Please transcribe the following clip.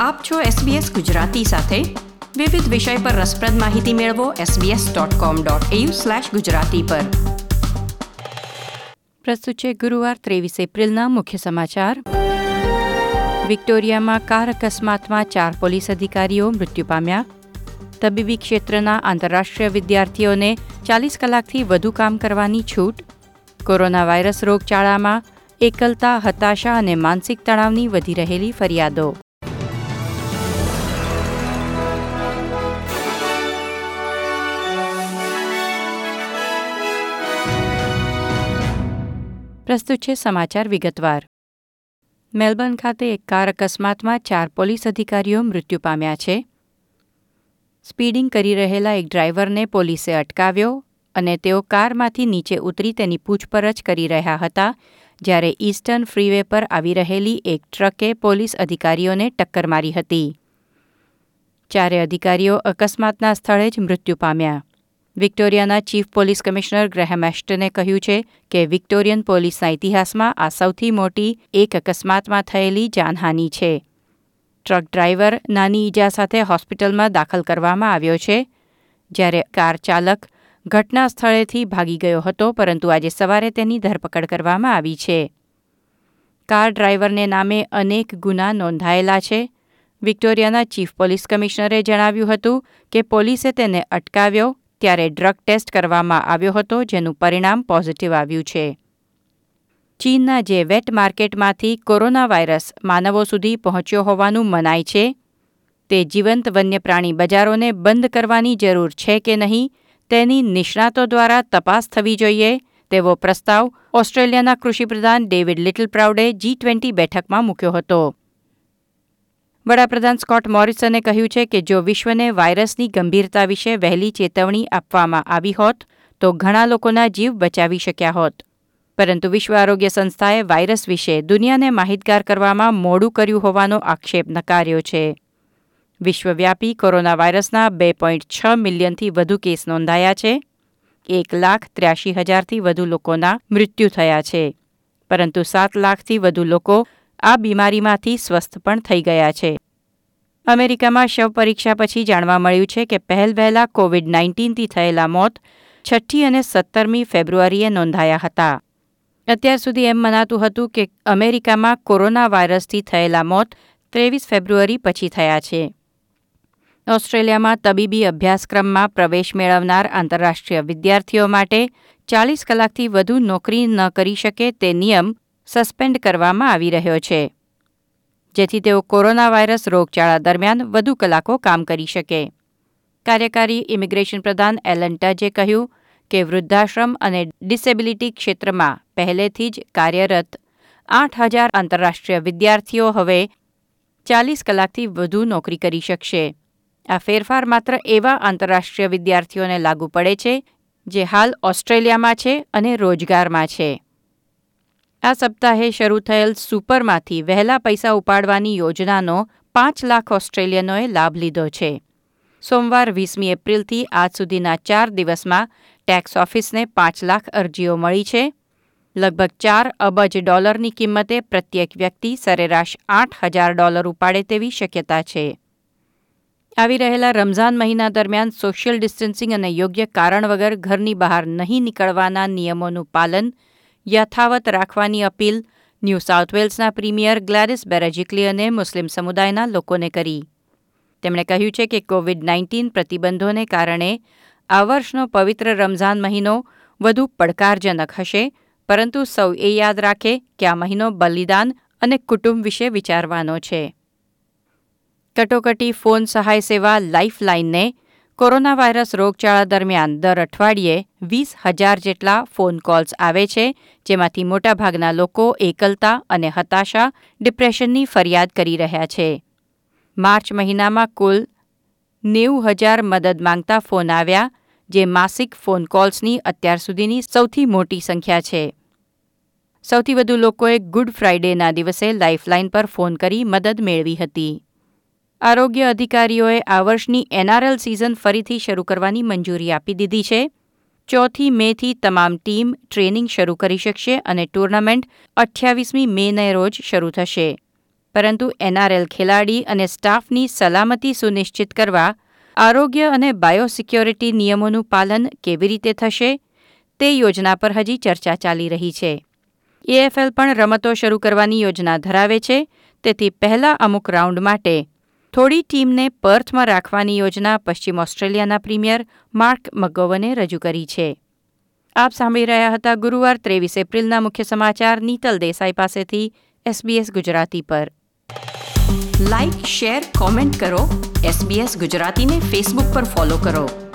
આપ છો SBS ગુજરાતી સાથે. વિવિધ વિષય પર રસપ્રદ માહિતી મેળવો sbs.com.au/gujarati પર. પ્રસ્તુત છે ગુરુવાર ત્રેવીસ એપ્રિલના મુખ્ય સમાચાર. વિક્ટોરિયામાં કાર અકસ્માતમાં ચાર પોલીસ અધિકારીઓ મૃત્યુ પામ્યા. તબીબી ક્ષેત્રના આંતરરાષ્ટ્રીય વિદ્યાર્થીઓને ચાલીસ કલાકથી વધુ કામ કરવાની છૂટ. કોરોના વાયરસ રોગચાળામાં એકલતા, હતાશા અને માનસિક તણાવની વધી રહેલી ફરિયાદો. પ્રસ્તુત છે સમાચાર વિગતવાર. મેલબર્ન ખાતે એક કાર અકસ્માતમાં ચાર પોલીસ અધિકારીઓ મૃત્યુ પામ્યા છે. સ્પીડિંગ કરી રહેલા એક ડ્રાઈવરને પોલીસે અટકાવ્યો અને તેઓ કારમાંથી નીચે ઉતરી તેની પૂછપરછ કરી રહ્યા હતા, જ્યારે ઇસ્ટર્ન ફ્રીવે પર આવી રહેલી એક ટ્રકે પોલીસ અધિકારીઓને ટક્કર મારી હતી. ચારે અધિકારીઓ અકસ્માતના સ્થળે જ મૃત્યુ પામ્યા. વિક્ટોરિયાના ચીફ પોલીસ કમિશનર ગ્રેહેમ એસ્ટને કહ્યું છે કે વિક્ટોરિયન પોલીસના ઇતિહાસમાં આ સૌથી મોટી એક અકસ્માતમાં થયેલી જાનહાનિ છે. ટ્રક ડ્રાઈવર નાની ઈજા સાથે હોસ્પિટલમાં દાખલ કરવામાં આવ્યો છે. જ્યારે કાર ચાલક ઘટના સ્થળેથી ભાગી ગયો હતો, પરંતુ આજે સવારે તેની ધરપકડ કરવામાં આવી છે. કાર ડ્રાઈવરને નામે અનેક ગુના નોંધાયેલા છે. વિક્ટોરિયાના ચીફ પોલીસ કમિશનરે જણાવ્યું હતું કે પોલીસે તેને અટકાવ્યો ત્યારે ડ્રગ ટેસ્ટ કરવામાં આવ્યો હતો, જેનું પરિણામ પોઝિટિવ આવ્યું છે. ચીનના જે વેટ માર્કેટમાંથી કોરોના વાયરસ માનવો સુધી પહોંચ્યો હોવાનું મનાય છે. તે જીવંત વન્યપ્રાણી બજારોને બંધ કરવાની જરૂર છે કે નહીં, તેની નિષ્ણાતો દ્વારા તપાસ થવી જોઈએ, તેવો પ્રસ્તાવ ઓસ્ટ્રેલિયાના કૃષિપ્રધાન ડેવિડ લિટલ પ્રાઉડે જી ટ્વેન્ટી બેઠકમાં મૂક્યો હતો. વડાપ્રધાન સ્કોટ મોરિસને કહ્યું છે કે જો વિશ્વને વાયરસની ગંભીરતા વિશે વહેલી ચેતવણી આપવામાં આવી હોત, તો ઘણા લોકોના જીવ બચાવી શક્યા હોત. પરંતુ વિશ્વ આરોગ્ય સંસ્થાએ વાયરસ વિશે દુનિયાને માહિતગાર કરવામાં મોડું કર્યું હોવાનો આક્ષેપ નકાર્યો છે. વિશ્વવ્યાપી કોરોના વાયરસના બે પોઈન્ટ છ મિલિયનથી વધુ કેસ નોંધાયા છે. એક લાખ ત્ર્યાસી હજારથી વધુ લોકોના મૃત્યુ થયા છે. પરંતુ સાત લાખથી વધુ લોકો આ બીમારીમાંથી સ્વસ્થ પણ થઈ ગયા છે. અમેરિકામાં શવ પરીક્ષા પછી જાણવા મળ્યું છે કે પહેલ વહેલા કોવિડ નાઇન્ટીનથી થયેલા મોત છઠ્ઠી અને સત્તરમી ફેબ્રુઆરીએ નોંધાયા હતા. અત્યાર સુધી એમ મનાતું હતું કે અમેરિકામાં કોરોના વાયરસથી થયેલા મોત ત્રેવીસ ફેબ્રુઆરી પછી થયા છે. ઓસ્ટ્રેલિયામાં તબીબી અભ્યાસક્રમમાં પ્રવેશ મેળવનાર આંતરરાષ્ટ્રીય વિદ્યાર્થીઓ માટે ચાલીસ કલાકથી વધુ નોકરી ન કરી શકે તે નિયમ સસ્પેન્ડ કરવામાં આવી રહ્યો છે, જેથી તેઓ કોરોના વાયરસ રોગચાળા દરમિયાન વધુ કલાકો કામ કરી શકે. કાર્યકારી ઇમિગ્રેશન પ્રધાન એલન ટજે કહ્યું કે વૃદ્ધાશ્રમ અને ડિસેબિલિટી ક્ષેત્રમાં પહેલેથી જ કાર્યરત આઠ હજાર આંતરરાષ્ટ્રીય વિદ્યાર્થીઓ હવે ચાલીસ કલાકથી વધુ નોકરી કરી શકશે. આ ફેરફાર માત્ર એવા આંતરરાષ્ટ્રીય વિદ્યાર્થીઓને લાગુ પડે છે, જે હાલ ઓસ્ટ્રેલિયામાં છે અને રોજગારમાં છે. આ સપ્તાહે શરૂ થયેલ સુપરમાંથી વહેલા પૈસા ઉપાડવાની યોજનાનો પાંચ લાખ ઓસ્ટ્રેલિયનોએ લાભ લીધો છે. સોમવાર વીસમી એપ્રિલથી આજ સુધીના ચાર દિવસમાં ટેક્સ ઓફિસને પાંચ લાખ અરજીઓ મળી છે. લગભગ ચાર અબજ ડોલરની કિંમતે પ્રત્યેક વ્યક્તિ સરેરાશ આઠ હજાર ડોલર ઉપાડે તેવી શક્યતા છે. આવી રહેલા રમઝાન મહિના દરમિયાન સોશિયલ ડિસ્ટન્સિંગ અને યોગ્ય કારણ વગર ઘરની બહાર નહીં નીકળવાના નિયમોનું પાલન યથાવત રાખવાની અપીલ ન્યૂ સાઉથ વેલ્સના પ્રીમિયર ગ્લેડિસ બેરેજિક્લિયને મુસ્લિમ સમુદાયના લોકોને કરી. તેમણે કહ્યું છે કે કોવિડ નાઇન્ટીન પ્રતિબંધોને કારણે આ વર્ષનો પવિત્ર રમઝાન મહિનો વધુ પડકારજનક હશે, પરંતુ સૌ એ યાદ રાખે કે આ મહિનો બલિદાન અને કુટુંબ વિશે વિચારવાનો છે. કટોકટી ફોન સહાય સેવા લાઇફલાઇનને કોરોના વાયરસ રોગચાળા દરમિયાન દર અઠવાડિયે વીસ હજાર જેટલા ફોન કોલ્સ આવે છે, જેમાંથી મોટાભાગના લોકો એકલતા અને હતાશા, ડિપ્રેશનની ફરિયાદ કરી રહ્યા છે. માર્ચ મહિનામાં કુલ નેવું હજાર મદદ માંગતા ફોન આવ્યા, જે માસિક ફોન કોલ્સની અત્યાર સુધીની સૌથી મોટી સંખ્યા છે. સૌથી વધુ લોકોએ ગુડ ફ્રાઇડેના દિવસે લાઇફલાઇન પર ફોન કરી મદદ મેળવી હતી. આરોગ્ય અધિકારીઓએ આ વર્ષની એનઆરએલ સિઝન ફરીથી શરૂ કરવાની મંજૂરી આપી દીધી છે. ચોથી મેથી તમામ ટીમ ટ્રેનિંગ શરૂ કરી શકશે અને ટુર્નામેન્ટ અઠ્યાવીસમી મેને રોજ શરૂ થશે. પરંતુ એનઆરએલ ખેલાડી અને સ્ટાફની સલામતી સુનિશ્ચિત કરવા આરોગ્ય અને બાયોસિક્યોરિટી નિયમોનું પાલન કેવી રીતે થશે તે યોજના પર હજી ચર્ચા ચાલી રહી છે. એએફએલ પણ રમતો શરૂ કરવાની યોજના ધરાવે છે, તેથી પહેલા અમુક રાઉન્ડ માટે થોડી ટીમને પર્થમાં રાખવાની યોજના પશ્ચિમ ઓસ્ટ્રેલિયાના પ્રીમિયર માર્ક મગોવને રજૂ કરી છે. આપ સાંભળી રહ્યા હતા ગુરુવાર ત્રેવીસ એપ્રિલના મુખ્ય સમાચાર નીતલ દેસાઈ પાસેથી એસબીએસ ગુજરાતી પર. લાઇક શેર કોમેન્ટ કરો. એસબીએસ ગુજરાતીને ફેસબુક પર ફોલો કરો.